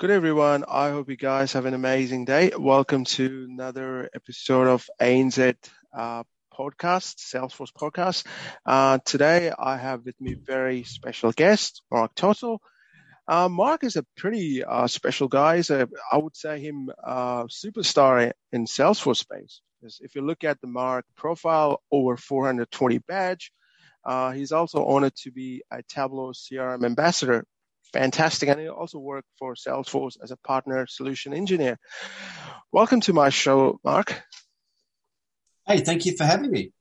Good everyone. I hope you guys have an amazing day. Welcome to another episode of ANZ uh, podcast, Salesforce podcast. Uh, today I have with me very special guest, Mark Tossell. Uh, Mark is a pretty uh, special guy. He's a, I would say him uh, superstar in Salesforce space. If you look at the Mark profile, over 420 badge. Uh, he's also honored to be a Tableau CRM ambassador fantastic. And I also work for Salesforce as a partner solution engineer. Welcome to my show, Mark. Hey, thank you for having me.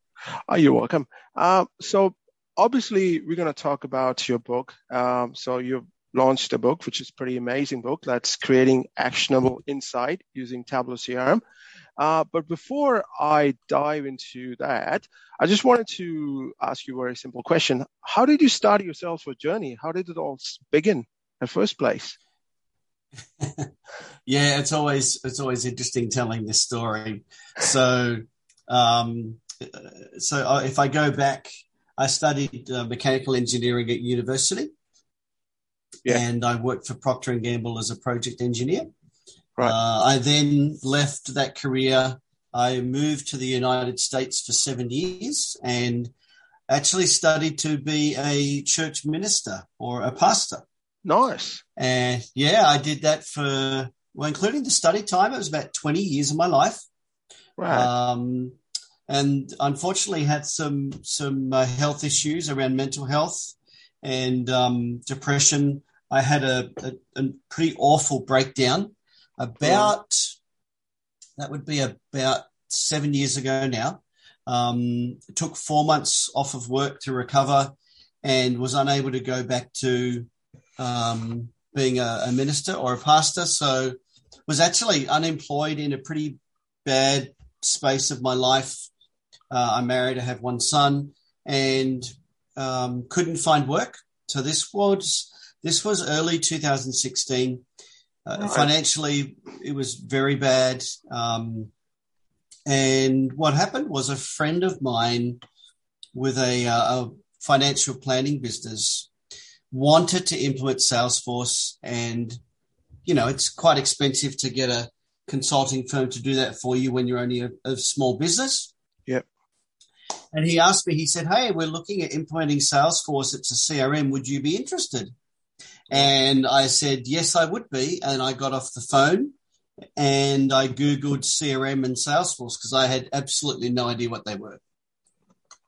Oh, you're welcome. Uh, so obviously we're going to talk about your book. Um, so you've launched a book, which is pretty amazing book that's creating actionable insight using Tableau CRM. Uh, but before I dive into that, I just wanted to ask you a very simple question. How did you start your Salesforce journey? How did it all begin in the first place? yeah, it's always it's always interesting telling this story. So, um, so if I go back, I studied uh, mechanical engineering at university, yeah. and I worked for Procter and Gamble as a project engineer. Right. Uh, I then left that career. I moved to the United States for seven years and actually studied to be a church minister or a pastor. Nice. And yeah, I did that for, well, including the study time, it was about 20 years of my life. Right. Um, and unfortunately had some, some uh, health issues around mental health and um, depression. I had a, a, a pretty awful breakdown about that would be about seven years ago now. Um, took four months off of work to recover and was unable to go back to um, being a, a, minister or a pastor. So was actually unemployed in a pretty bad space of my life. Uh, I'm married, I have one son, and um, couldn't find work. So this was this was early 2016. Uh, Financially, it was very bad. Um, and what happened was a friend of mine with a, uh, a financial planning business wanted to implement Salesforce, and you know it's quite expensive to get a consulting firm to do that for you when you're only a, a small business. Yep. And he asked me, he said, Hey, we're looking at implementing Salesforce. It's a CRM. Would you be interested? And I said, yes, I would be. And I got off the phone and I Googled CRM and Salesforce because I had absolutely no idea what they were.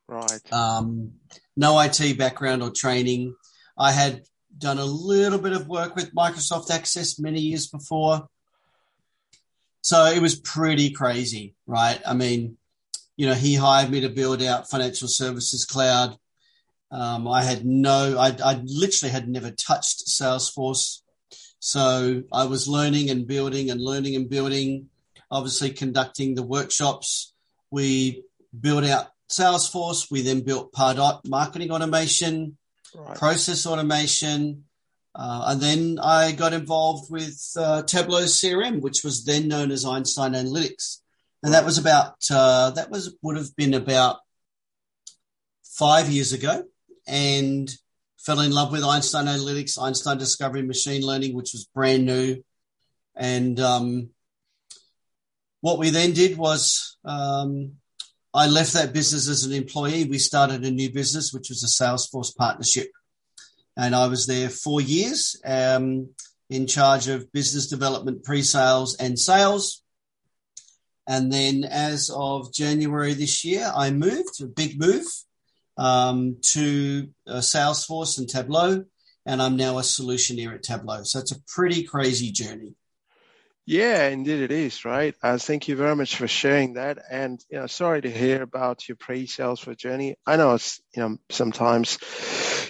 Right. Um, no IT background or training. I had done a little bit of work with Microsoft Access many years before. So it was pretty crazy, right? I mean, you know, he hired me to build out financial services cloud. Um, I had no, I, I literally had never touched Salesforce. So I was learning and building and learning and building, obviously conducting the workshops. We built out Salesforce. We then built Pardot marketing automation, right. process automation. Uh, and then I got involved with uh, Tableau CRM, which was then known as Einstein Analytics. And that was about, uh, that was, would have been about five years ago and fell in love with Einstein Analytics, Einstein Discovery Machine Learning, which was brand new. And um, what we then did was um, I left that business as an employee. We started a new business, which was a Salesforce partnership. And I was there four years um, in charge of business development, pre sales, and sales. And then as of January this year, I moved, a big move um, to uh, Salesforce and Tableau, and I'm now a solutioneer at Tableau. So it's a pretty crazy journey. Yeah, indeed it is, right? Uh, thank you very much for sharing that. And, you know, sorry to hear about your pre-Salesforce journey. I know it's, you know, sometimes,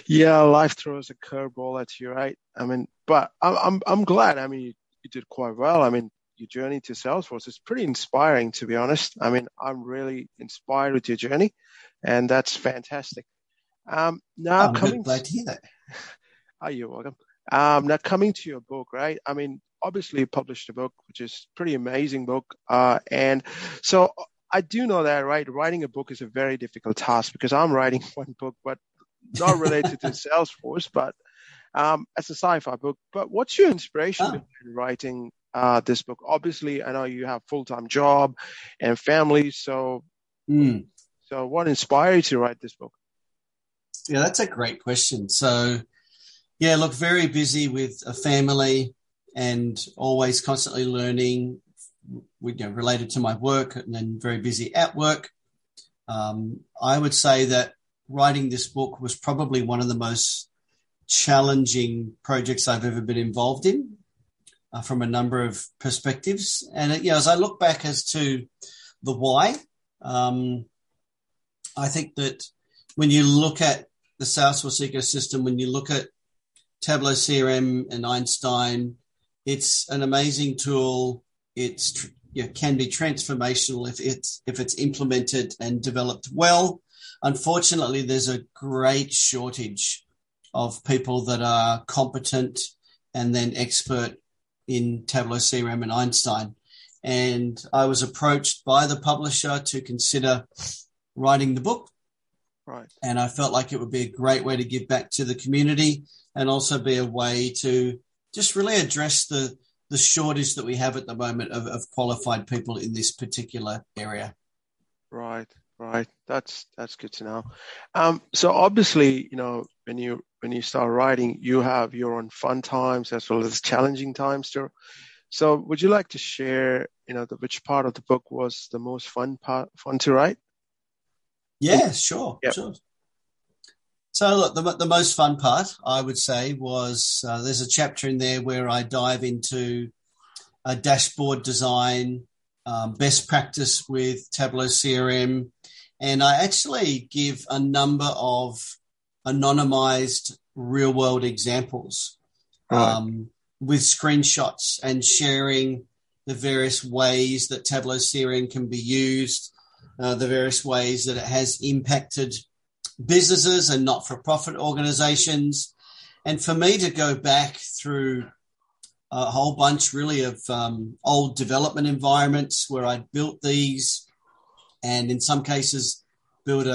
yeah, life throws a curveball at you, right? I mean, but I'm, I'm, I'm glad. I mean, you, you did quite well. I mean, your journey to Salesforce is pretty inspiring, to be honest. I mean, I'm really inspired with your journey and that's fantastic. Um, now I'm coming, glad to hear that. Oh, you're welcome. Um, now coming to your book, right? I mean, obviously you published a book, which is pretty amazing book. Uh, and so I do know that, right? Writing a book is a very difficult task because I'm writing one book, but not related to Salesforce, but um, as a sci-fi book. But what's your inspiration Oh. in writing uh, this book? Obviously, I know you have full-time job and family, so Mm. So what inspired you to write this book? Yeah, that's a great question. So, yeah, look, very busy with a family and always constantly learning, you know, related to my work, and then very busy at work. Um, I would say that writing this book was probably one of the most challenging projects I've ever been involved in, uh, from a number of perspectives. And uh, you know, as I look back as to the why, um, I think that when you look at the Salesforce ecosystem, when you look at Tableau CRM and Einstein, it's an amazing tool. It's you know, can be transformational if it's if it's implemented and developed well. Unfortunately, there's a great shortage of people that are competent and then expert in Tableau CRM and Einstein. And I was approached by the publisher to consider writing the book Right. and I felt like it would be a great way to give back to the community and also be a way to just really address the the shortage that we have at the moment of, of qualified people in this particular area. Right, right. That's that's good to know. Um, so obviously, you know, when you when you start writing, you have your own fun times as well as challenging times too. So, would you like to share, you know, the, which part of the book was the most fun part, fun to write? Yeah, sure, Yep. sure. So look, the, the most fun part I would say was uh, there's a chapter in there where I dive into a dashboard design, um, best practice with Tableau CRM, and I actually give a number of anonymized real world examples Right. um, with screenshots and sharing the various ways that Tableau CRM can be used, uh, the various ways that it has impacted businesses and not for profit organizations. And for me to go back through a whole bunch really of um, old development environments where I'd built these and in some cases build a,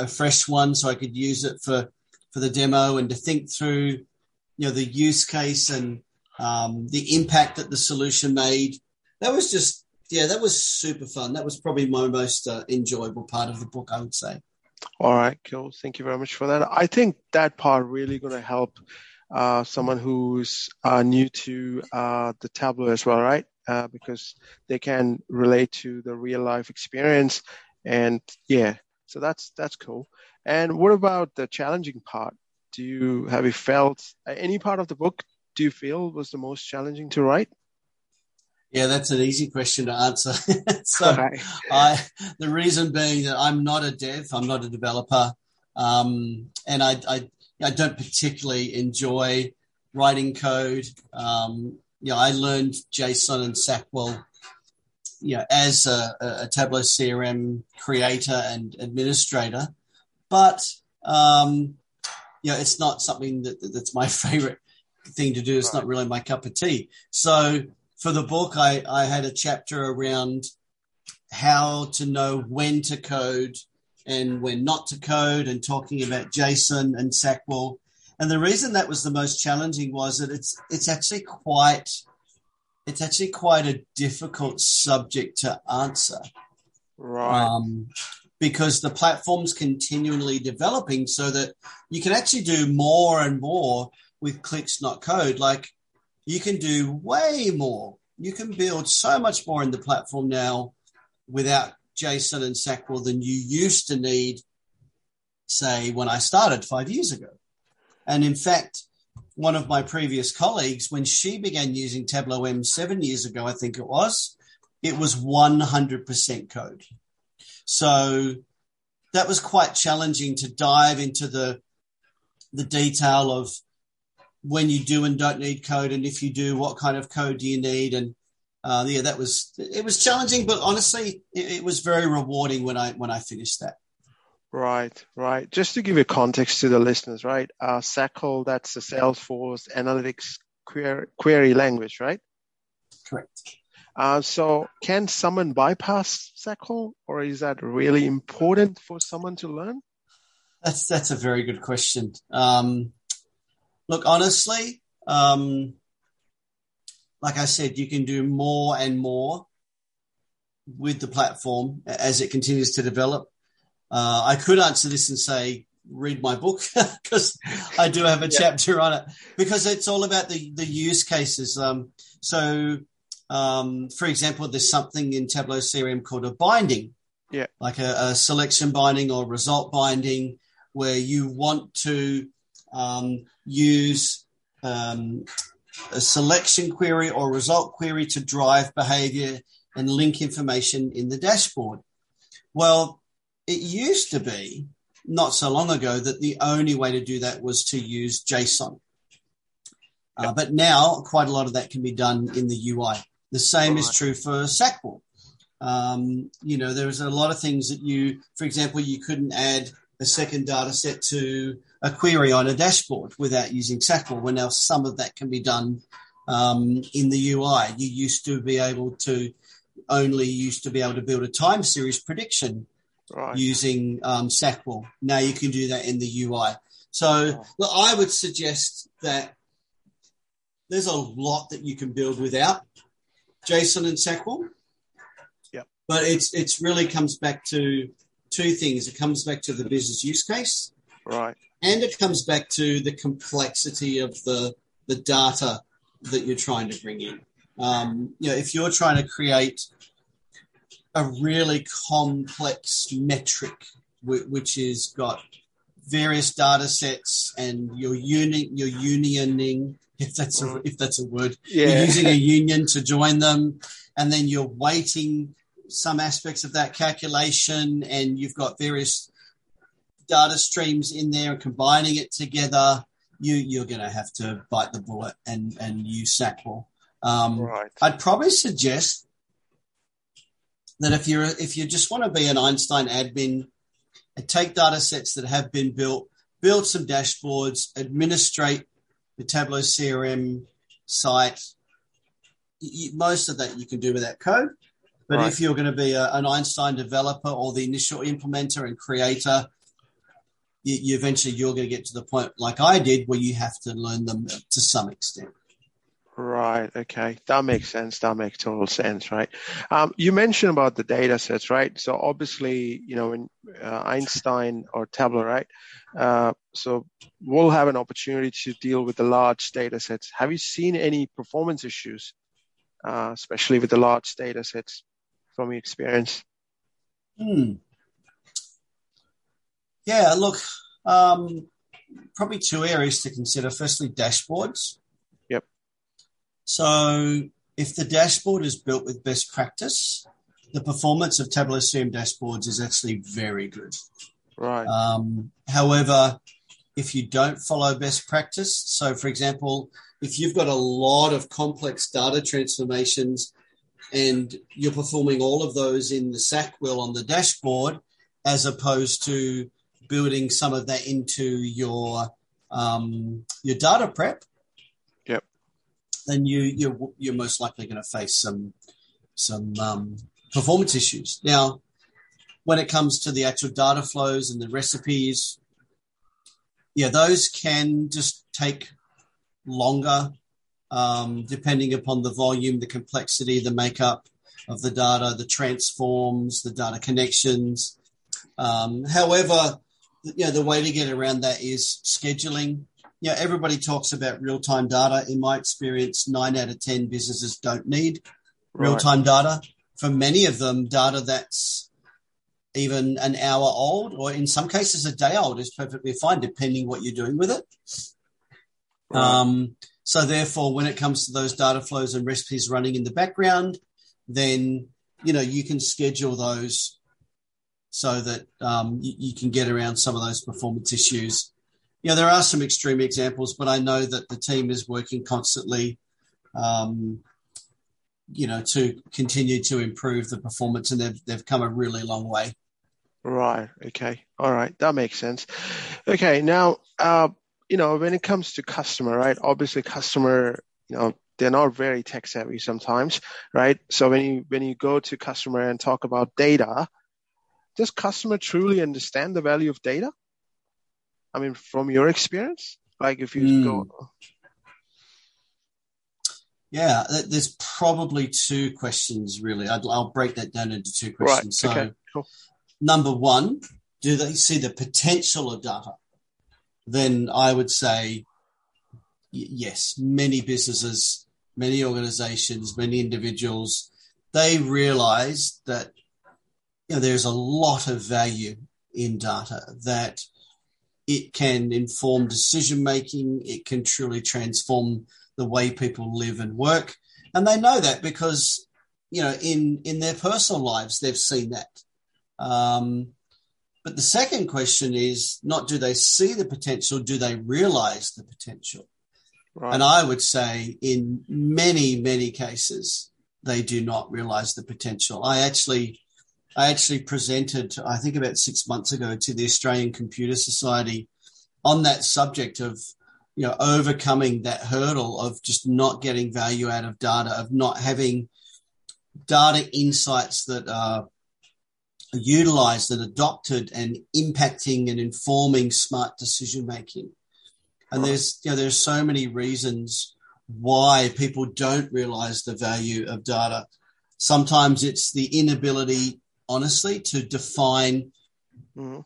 a, a fresh one so I could use it for, for the demo and to think through, you know, the use case and um, the impact that the solution made. That was just, yeah, that was super fun. That was probably my most uh, enjoyable part of the book, I would say. All right, cool. Thank you very much for that. I think that part really going to help uh, someone who's uh, new to uh, the Tableau as well, right? Uh, because they can relate to the real life experience, and yeah, so that's that's cool. And what about the challenging part? Do you have you felt uh, any part of the book? Do you feel was the most challenging to write? Yeah, that's an easy question to answer. so. I, the reason being that I'm not a dev, I'm not a developer, um, and I, I, I don't particularly enjoy writing code. Um, you know, I learned JSON and SAQL, you know, as a, a Tableau CRM creator and administrator, but um, you know, it's not something that, that's my favorite thing to do. It's not really my cup of tea. So for the book, I, I had a chapter around how to know when to code and when not to code and talking about JSON and SAQL. And the reason that was the most challenging was that it's it's actually quite it's actually quite a difficult subject to answer Right. um, because the platform's continually developing so that you can actually do more and more with clicks, not code. Like you can do way more. You can build so much more in the platform now without JSON and SAQL than you used to need, say, when I started five years ago. And in fact, one of my previous colleagues, when she began using Tableau M seven years ago, I think it was, it was 100% code. So that was quite challenging to dive into the the detail of when you do and don't need code, and if you do, what kind of code do you need? And uh, yeah, that was it was challenging, but honestly, it, it was very rewarding when I when I finished that. Right, right. Just to give you context to the listeners, right? Uh, SAQL, that's the Salesforce Analytics query, query language, right? Correct. Uh, so can someone bypass SAQL or is that really important for someone to learn? That's that's a very good question. Um, Look, honestly, um, like I said, you can do more and more with the platform as it continues to develop. Uh, I could answer this and say, read my book because I do have a yeah. chapter on it because it's all about the, the use cases. Um, so, um, for example, there's something in Tableau CRM called a binding, yeah, like a, a selection binding or result binding, where you want to um, use um, a selection query or result query to drive behavior and link information in the dashboard. Well, it used to be not so long ago that the only way to do that was to use JSON. Uh, but now quite a lot of that can be done in the UI. The same is true for SAQL. Um, you know, there's a lot of things that you, for example, you couldn't add a second data set to a query on a dashboard without using SAQL, when now some of that can be done um, in the UI. You used to be able to only used to be able to build a time series prediction right. using um. Now you can do that in the UI. So look, I would suggest that there's a lot that you can build without JSON and. Yep. But it's it's really comes back to two things. It comes back to the business use case. Right. And it comes back to the complexity of the the data that you're trying to bring in. Um, you know, if you're trying to create a really complex metric, which is got various data sets and you're uni- you're unioning, if that's a, if that's a word, yeah. you're using a union to join them, and then you're weighting some aspects of that calculation, and you've got various data streams in there and combining it together. You, you're going to have to bite the bullet and, and use SAQL. Um, right. I'd probably suggest that if you're if you just want to be an Einstein admin and take data sets that have been built, build some dashboards, administrate the Tableau CRM site. You, most of that you can do with that code. But right. if you're going to be a, an Einstein developer or the initial implementer and creator, you, you eventually you're going to get to the point like I did where you have to learn them to some extent. Right. Okay. That makes sense. That makes total sense. Right. Um, you mentioned about the data sets, right? So obviously, you know, in uh, Einstein or Tableau, right? Uh, so we'll have an opportunity to deal with the large data sets. Have you seen any performance issues, uh, especially with the large data sets from your experience? Hmm. Yeah. Look, um, probably two areas to consider. Firstly, dashboards. Yep. So if the dashboard is built with best practice, the performance of Tableau CRM dashboards is actually very good. Right. Um, however, if you don't follow best practice, so for example, if you've got a lot of complex data transformations and you're performing all of those in the SAQL on the dashboard, as opposed to building some of that into your um, your data prep, yep. then you you're you're most likely going to face some some um, performance issues. Now, when it comes to the actual data flows and the recipes, yeah, those can just take longer, um, depending upon the volume, the complexity, the makeup of the data, the transforms, the data connections. Um, however, you know, the way to get around that is scheduling yeah, everybody talks about real time data. In my experience, nine out of 10 businesses don't need real time data. For many of them, data that's even an hour old or in some cases a day old is perfectly fine, depending what you're doing with it. Right. Um, so therefore, when it comes to those data flows and recipes running in the background, then you know you can schedule those so that um, you, you, can get around some of those performance issues yeah, there are some extreme examples, but I know that the team is working constantly, um, you know, to continue to improve the performance, and they've they've come a really long way. Right. Okay. All right. That makes sense. Okay. Now, uh, you know, when it comes to customer, right? Obviously, customer, you know, they're not very tech savvy sometimes, right? So when you when you go to customer and talk about data, does customer truly understand the value of data? I mean, from your experience, Like if you Mm. go, Yeah, there's probably two questions really. I'd, I'll break that down into two questions. right, So, okay, cool. number one, do they see the potential of data? Then I would say yes. Many businesses, many organizations, many individuals, they realize that you know, there's a lot of value in data that it can inform decision making. It can truly transform the way people live and work. And they know that because, you know, in, in their personal lives, they've seen that. Um, but the second question is not do they see the potential, do they realize the potential? Right. And I would say in many, many cases, they do not realize the potential. I actually, I actually presented, I think about six months ago to the Australian Computer Society on that subject of, you know, overcoming that hurdle of just not getting value out of data, of not having data insights that are utilized and adopted and impacting and informing smart decision making. And there's, you know, there's so many reasons why people don't realize the value of data. Sometimes it's the inability, honestly, to define Mhm.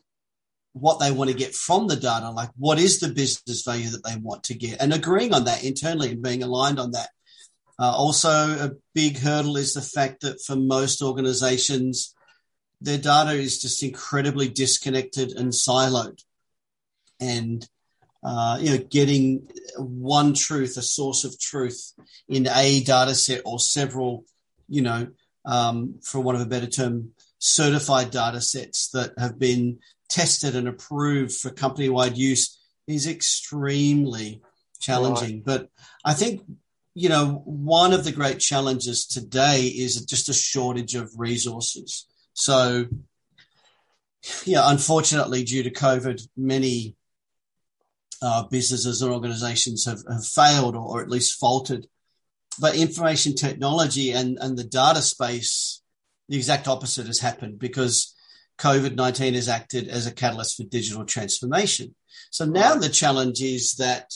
what they want to get from the data, like what is the business value that they want to get, and agreeing on that internally and being aligned on that. Uh, also, a big hurdle is the fact that for most organizations, their data is just incredibly disconnected and siloed. And, uh, you know, getting one truth, a source of truth in a data set or several, you know, um, for want of a better term, certified data sets that have been tested and approved for company wide use is extremely challenging. But I think, you know, one of the great challenges today is just a shortage of resources. So, yeah, unfortunately, due to COVID, many uh, businesses and organizations have, have failed or, or at least faltered. But information technology and, and the data space, the exact opposite has happened because COVID 19 has acted as a catalyst for digital transformation. So now the challenge is that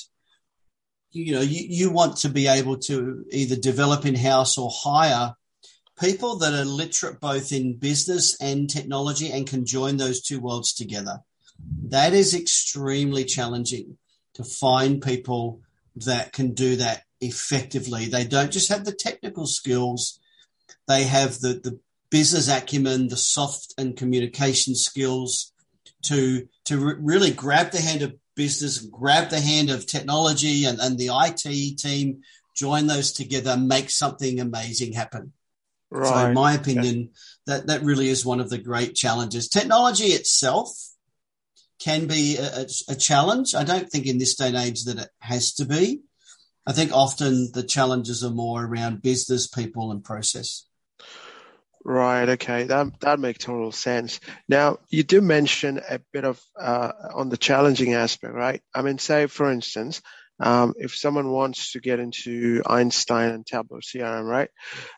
you know you, you want to be able to either develop in house or hire people that are literate both in business and technology and can join those two worlds together. That is extremely challenging to find people that can do that effectively. They don't just have the technical skills, they have the, the business acumen, the soft and communication skills to, to re- really grab the hand of business, grab the hand of technology and, and the IT team, join those together, make something amazing happen. Right. So, in my opinion, that, that really is one of the great challenges. Technology itself can be a, a challenge. I don't think in this day and age that it has to be. I think often the challenges are more around business, people, and process. Right. Okay. That that makes total sense. Now, you do mention a bit of uh, on the challenging aspect, right? I mean, say for instance, um, if someone wants to get into Einstein and Tableau CRM, right?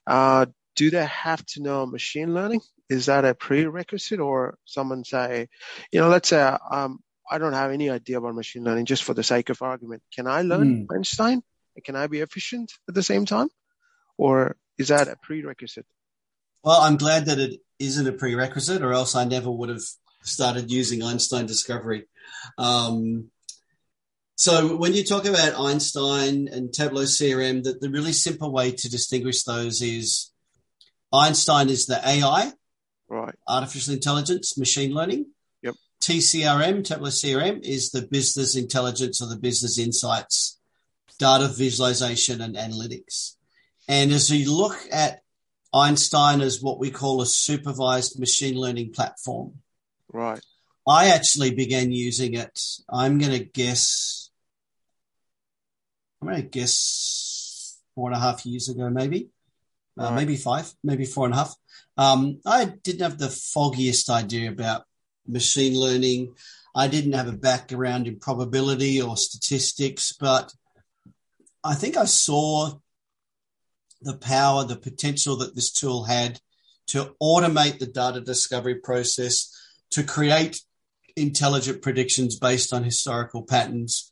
Uh, do they have to know machine learning? Is that a prerequisite, or someone say, you know, let's say um, I don't have any idea about machine learning, just for the sake of argument, can I learn Einstein? Can I be efficient at the same time, or is that a prerequisite? Well, I'm glad that it isn't a prerequisite, or else I never would have started using Einstein Discovery. Um, so when you talk about Einstein and Tableau CRM, the, the really simple way to distinguish those is Einstein is the AI, Right. artificial intelligence, machine learning. Yep. TCRM, Tableau CRM, is the business intelligence or the business insights, data visualization and analytics. And as you look at Einstein as what we call a supervised machine learning platform, Right. I actually began using it. I'm going to guess, I'm going to guess four and a half years ago, maybe, uh, maybe five, maybe four and a half. Um, I didn't have the foggiest idea about machine learning. I didn't have a background in probability or statistics, but I think I saw the power, the potential that this tool had to automate the data discovery process, to create intelligent predictions based on historical patterns,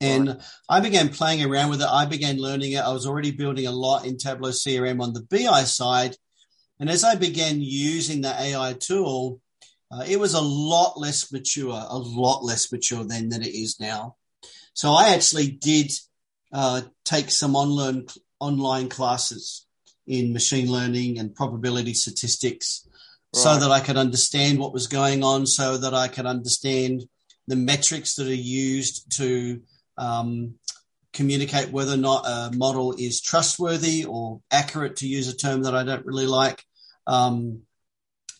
And right. I began playing around with it. I began learning it. I was already building a lot in Tableau CRM on the BI side. And as I began using the AI tool, uh, it was a lot less mature, a lot less mature then than it is now. So I actually did uh, take some online online classes in machine learning and probability statistics, right. so that I could understand what was going on, so that I could understand the metrics that are used to um, communicate whether or not a model is trustworthy or accurate, to use a term that I don't really like. Um,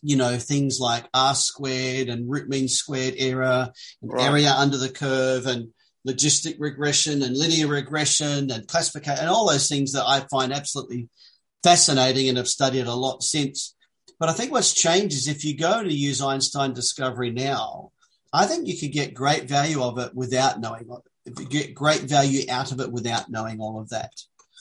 you know, things like R squared and root mean squared error, and right. area under the curve, and logistic regression and linear regression and classification, and all those things that I find absolutely fascinating and have studied a lot since. But I think what's changed is if you go to use Einstein Discovery now, I think you could get great value of it without knowing if get great value out of it without knowing all of that.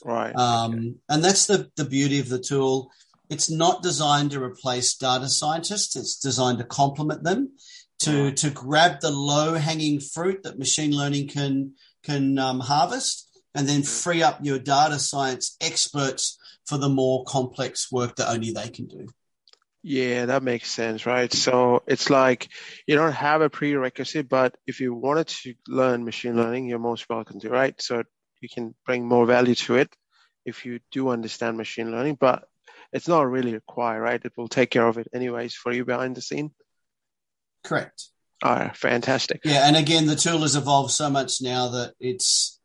Right. Um, okay. And that's the, the beauty of the tool. It's not designed to replace data scientists. It's designed to complement them, to to grab the low hanging fruit that machine learning can can um, harvest, and then free up your data science experts for the more complex work that only they can do. Yeah, that makes sense, right? So it's like you don't have a prerequisite, but if you wanted to learn machine learning, you're most welcome to, right? So you can bring more value to it if you do understand machine learning, but it's not really required, right? It will take care of it anyways for you behind the scene. Correct. Oh, fantastic. Yeah, and again, the tool has evolved so much now that it's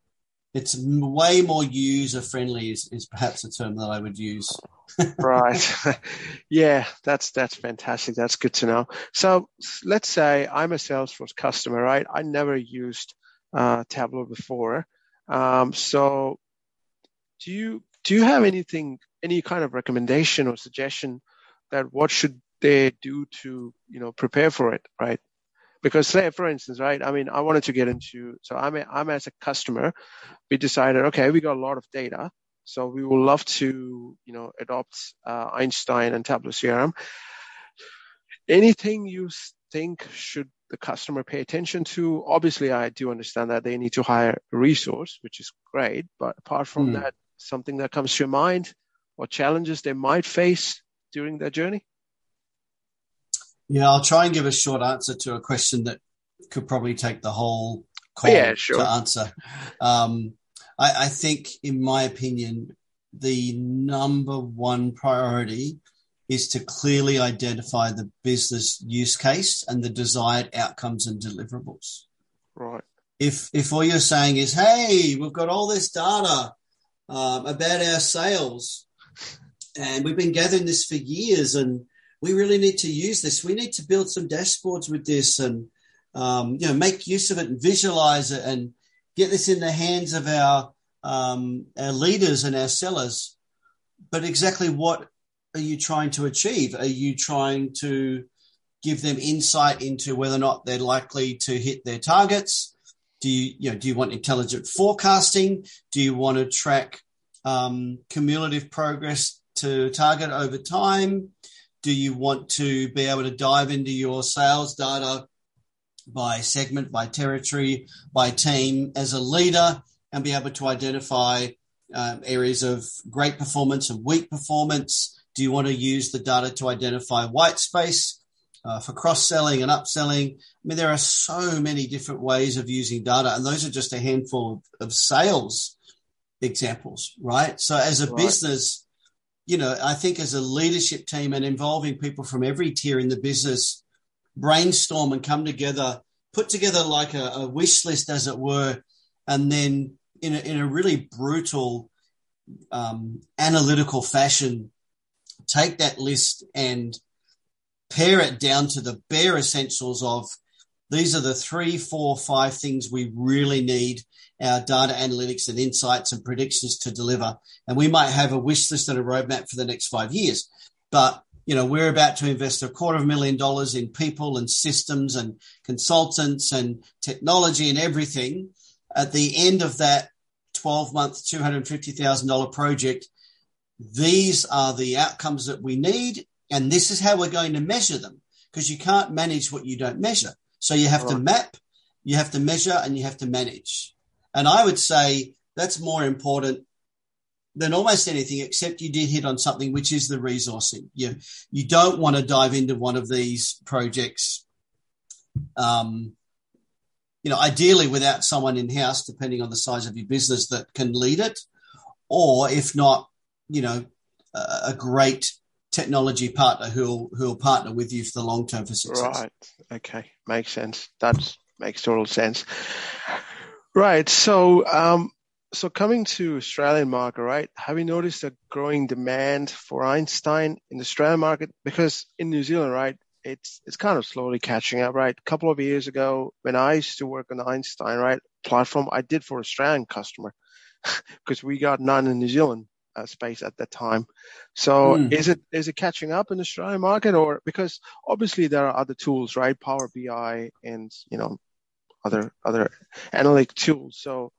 it's way more user friendly is, is perhaps a term that I would use. right. yeah, that's that's fantastic. That's good to know. So let's say I'm a Salesforce customer, right? I never used uh, Tableau before. Um, so do you do you have anything, any kind of recommendation or suggestion that what should they do to you know prepare for it, right? Because say, for instance, right? I mean, I wanted to get into, so I'm, a, I'm as a customer, we decided, okay, we got a lot of data. So we would love to, you know, adopt uh, Einstein and Tableau CRM. Anything you think should the customer pay attention to? Obviously, I do understand that they need to hire a resource, which is great. But apart from mm. that, something that comes to your mind or challenges they might face during their journey? Yeah, I'll try and give a short answer to a question that could probably take the whole call yeah, sure. to answer. Um, I, I think, in my opinion, the number one priority is to clearly identify the business use case and the desired outcomes and deliverables. Right. If if all you're saying is, "Hey, we've got all this data um, about our sales, and we've been gathering this for years, and we really need to use this. We need to build some dashboards with this and, um, you know, make use of it and visualize it and get this in the hands of our, um, our leaders and our sellers. But exactly what are you trying to achieve? Are you trying to give them insight into whether or not they're likely to hit their targets? Do you, you know, do you want intelligent forecasting? Do you want to track um, cumulative progress to target over time? Do you want to be able to dive into your sales data by segment, by territory, by team as a leader and be able to identify um, areas of great performance and weak performance? Do you want to use the data to identify white space uh, for cross selling and upselling? I mean, there are so many different ways of using data, and those are just a handful of, of sales examples, right? So, as a right. business, you know, I think as a leadership team and involving people from every tier in the business, brainstorm and come together, put together like a, a wish list, as it were, and then in a, in a really brutal, um, analytical fashion, take that list and pare it down to the bare essentials of these are the three, four, five things we really need our data analytics and insights and predictions to deliver. And we might have a wish list and a roadmap for the next five years. But, you know, we're about to invest a quarter of a million dollars in people and systems and consultants and technology and everything. At the end of that 12 month, $250,000 project, these are the outcomes that we need. And this is how we're going to measure them because you can't manage what you don't measure. So you have right. to map, you have to measure, and you have to manage. And I would say that's more important than almost anything, except you did hit on something, which is the resourcing. You, you don't want to dive into one of these projects, um, you know, ideally without someone in house, depending on the size of your business that can lead it, or if not, you know, a, a great technology partner who'll who'll partner with you for the long term for success. Right. Okay. Makes sense. That makes total sense. Right. So, um, so coming to Australian market, right? Have you noticed a growing demand for Einstein in the Australian market? Because in New Zealand, right, it's it's kind of slowly catching up, right? A couple of years ago, when I used to work on the Einstein, right, platform, I did for Australian customer because we got none in New Zealand uh, space at that time. So mm. is it is it catching up in the Australian market, or because obviously there are other tools, right? Power BI and you know other other analytic tools. So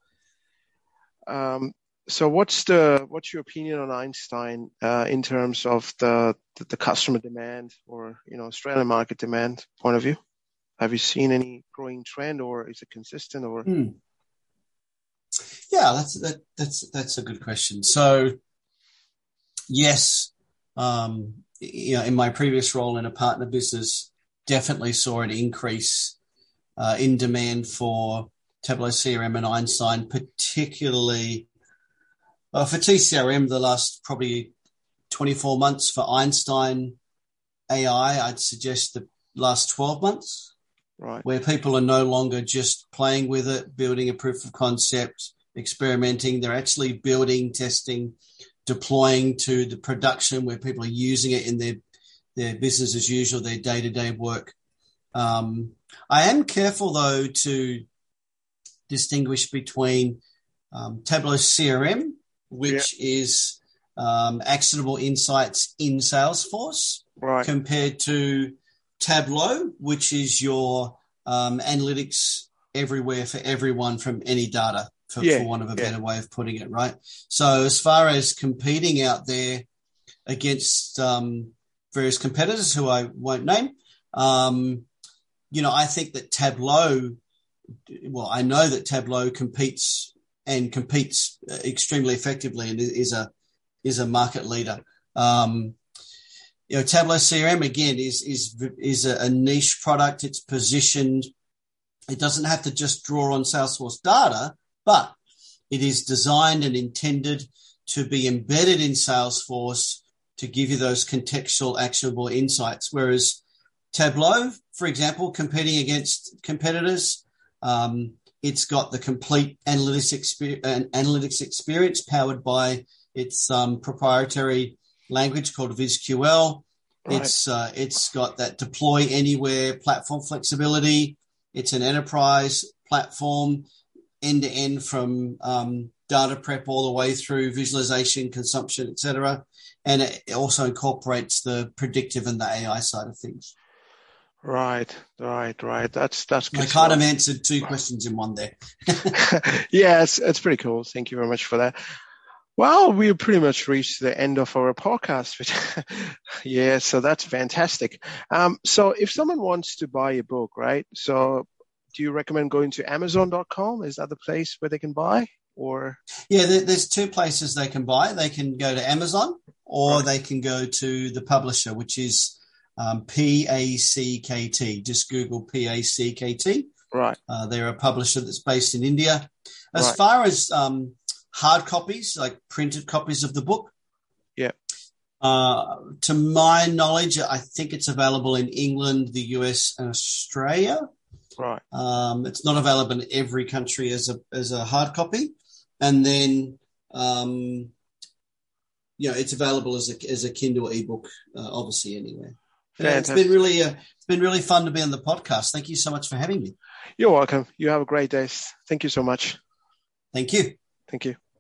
um, so what's the what's your opinion on Einstein uh, in terms of the, the, the customer demand or you know Australian market demand point of view? Have you seen any growing trend, or is it consistent? Or mm. Yeah, that's that, that's that's a good question. So yes, um, you know, in my previous role in a partner business, definitely saw an increase uh, in demand for Tableau CRM and Einstein, particularly uh, for TCRM, the last probably 24 months. For Einstein AI, I'd suggest the last 12 months, right. where people are no longer just playing with it, building a proof of concept, experimenting. They're actually building, testing, deploying to the production where people are using it in their their business as usual, their day to day work. Um, I am careful though to distinguish between um, Tableau CRM, which yeah. is um, actionable insights in Salesforce, right. compared to Tableau, which is your um, analytics everywhere for everyone from any data, for, yeah. for want of a yeah. better way of putting it, right? So, as far as competing out there against um, various competitors who I won't name, um, you know, I think that Tableau well, I know that Tableau competes and competes extremely effectively and is a is a market leader. Um, you know, Tableau CRM again is is is a, niche product. It's positioned. It doesn't have to just draw on Salesforce data, but it is designed and intended to be embedded in Salesforce to give you those contextual, actionable insights. Whereas Tableau, for example, competing against competitors, um, it's got the complete analytics, experience, analytics experience powered by its um, proprietary language called VizQL. Right. It's uh, it's got that deploy anywhere platform flexibility. It's an enterprise platform, end to end from um, data prep all the way through visualization, consumption, etc. And it also incorporates the predictive and the AI side of things. Right, right, right. That's that's. Good I kind of answered two questions in one there. yeah, it's, it's pretty cool. Thank you very much for that. Well, we pretty much reached the end of our podcast. yeah, so that's fantastic. Um, so if someone wants to buy a book, right? So do you recommend going to Amazon.com? Is that the place where they can buy? Or yeah, there's two places they can buy. They can go to Amazon, or right. they can go to the publisher, which is um, P A C K T. Just Google P A C K T. Right. Uh, they're a publisher that's based in India. As right. far as um, hard copies, like printed copies of the book, yeah. Uh, to my knowledge, I think it's available in England, the US, and Australia. Right. Um, it's not available in every country as a as a hard copy, and then um, you know it's available as a as a Kindle ebook, uh, obviously anywhere. Yeah, it's been really uh, it's been really fun to be on the podcast. Thank you so much for having me. You're welcome. You have a great day. Thank you so much. Thank you. Thank you.